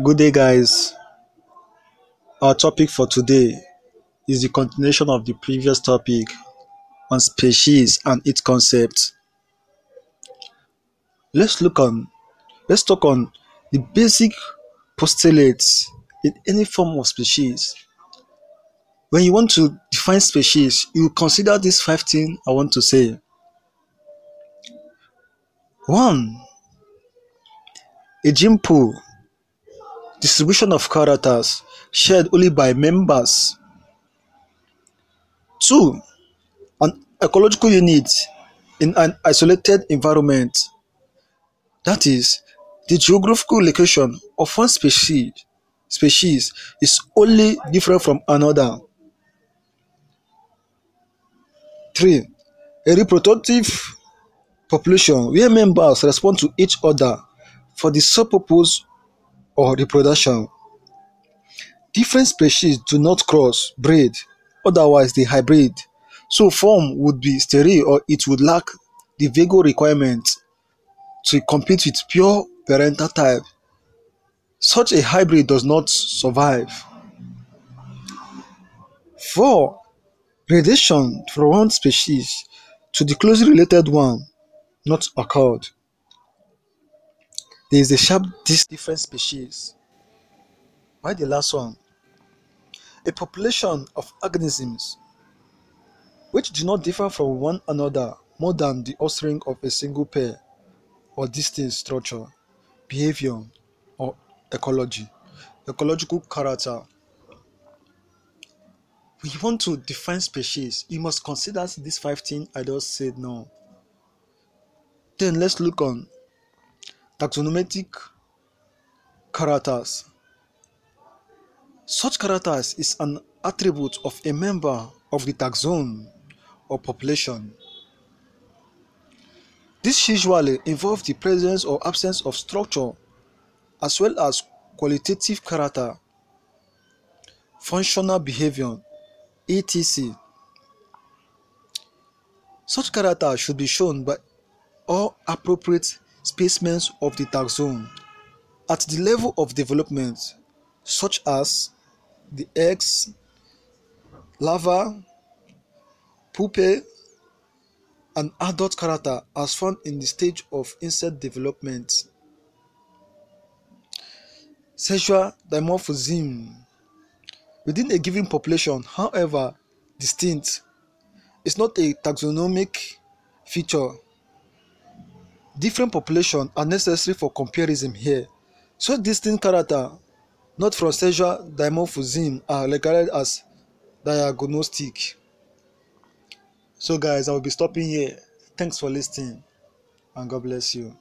Good day, guys. Our topic for today is the continuation of the previous topic on species and its concept. Let's look on let's talk on the basic postulates in any form of species. When you want to define species, you consider these five things I want to say. One, a gene pool, distribution of characters shared only by members. Two, an ecological unit in an isolated environment. That is, the geographical location of one species species is only different from another. Three, a reproductive population where members respond to each other for the sole purpose of reproduction. Different species do not cross breed, otherwise they hybrid. So form would be sterile or it would lack the vagal requirement to compete with pure parental type. Such a hybrid does not survive. 4. Gradation from one species to the closely related one not occurred. There is a sharp dis different species. Why the last one? A population of organisms which do not differ from one another more than the offspring of a single pair or distinct structure, behavior, or ecology, ecological character. we want to define species, you must consider these five things I just said now. Then let's look on taxonometric characters. Such characters is an attribute of a member of the taxon or population. This usually involves the presence or absence of structure as well as qualitative character, functional behavior, etc. Such character should be shown by all appropriate specimens of the taxon at the level of development, such as the eggs, larva, pupae, and adult character as found in the stage of insect development. Sexual dimorphism within a given population, however distinct, is not a taxonomic feature. Different populations are necessary for comparison here. Such distinct character, not from sexual dimorphism, are regarded as diagnostic. So, guys, I will be stopping here. Thanks for listening, and God bless you.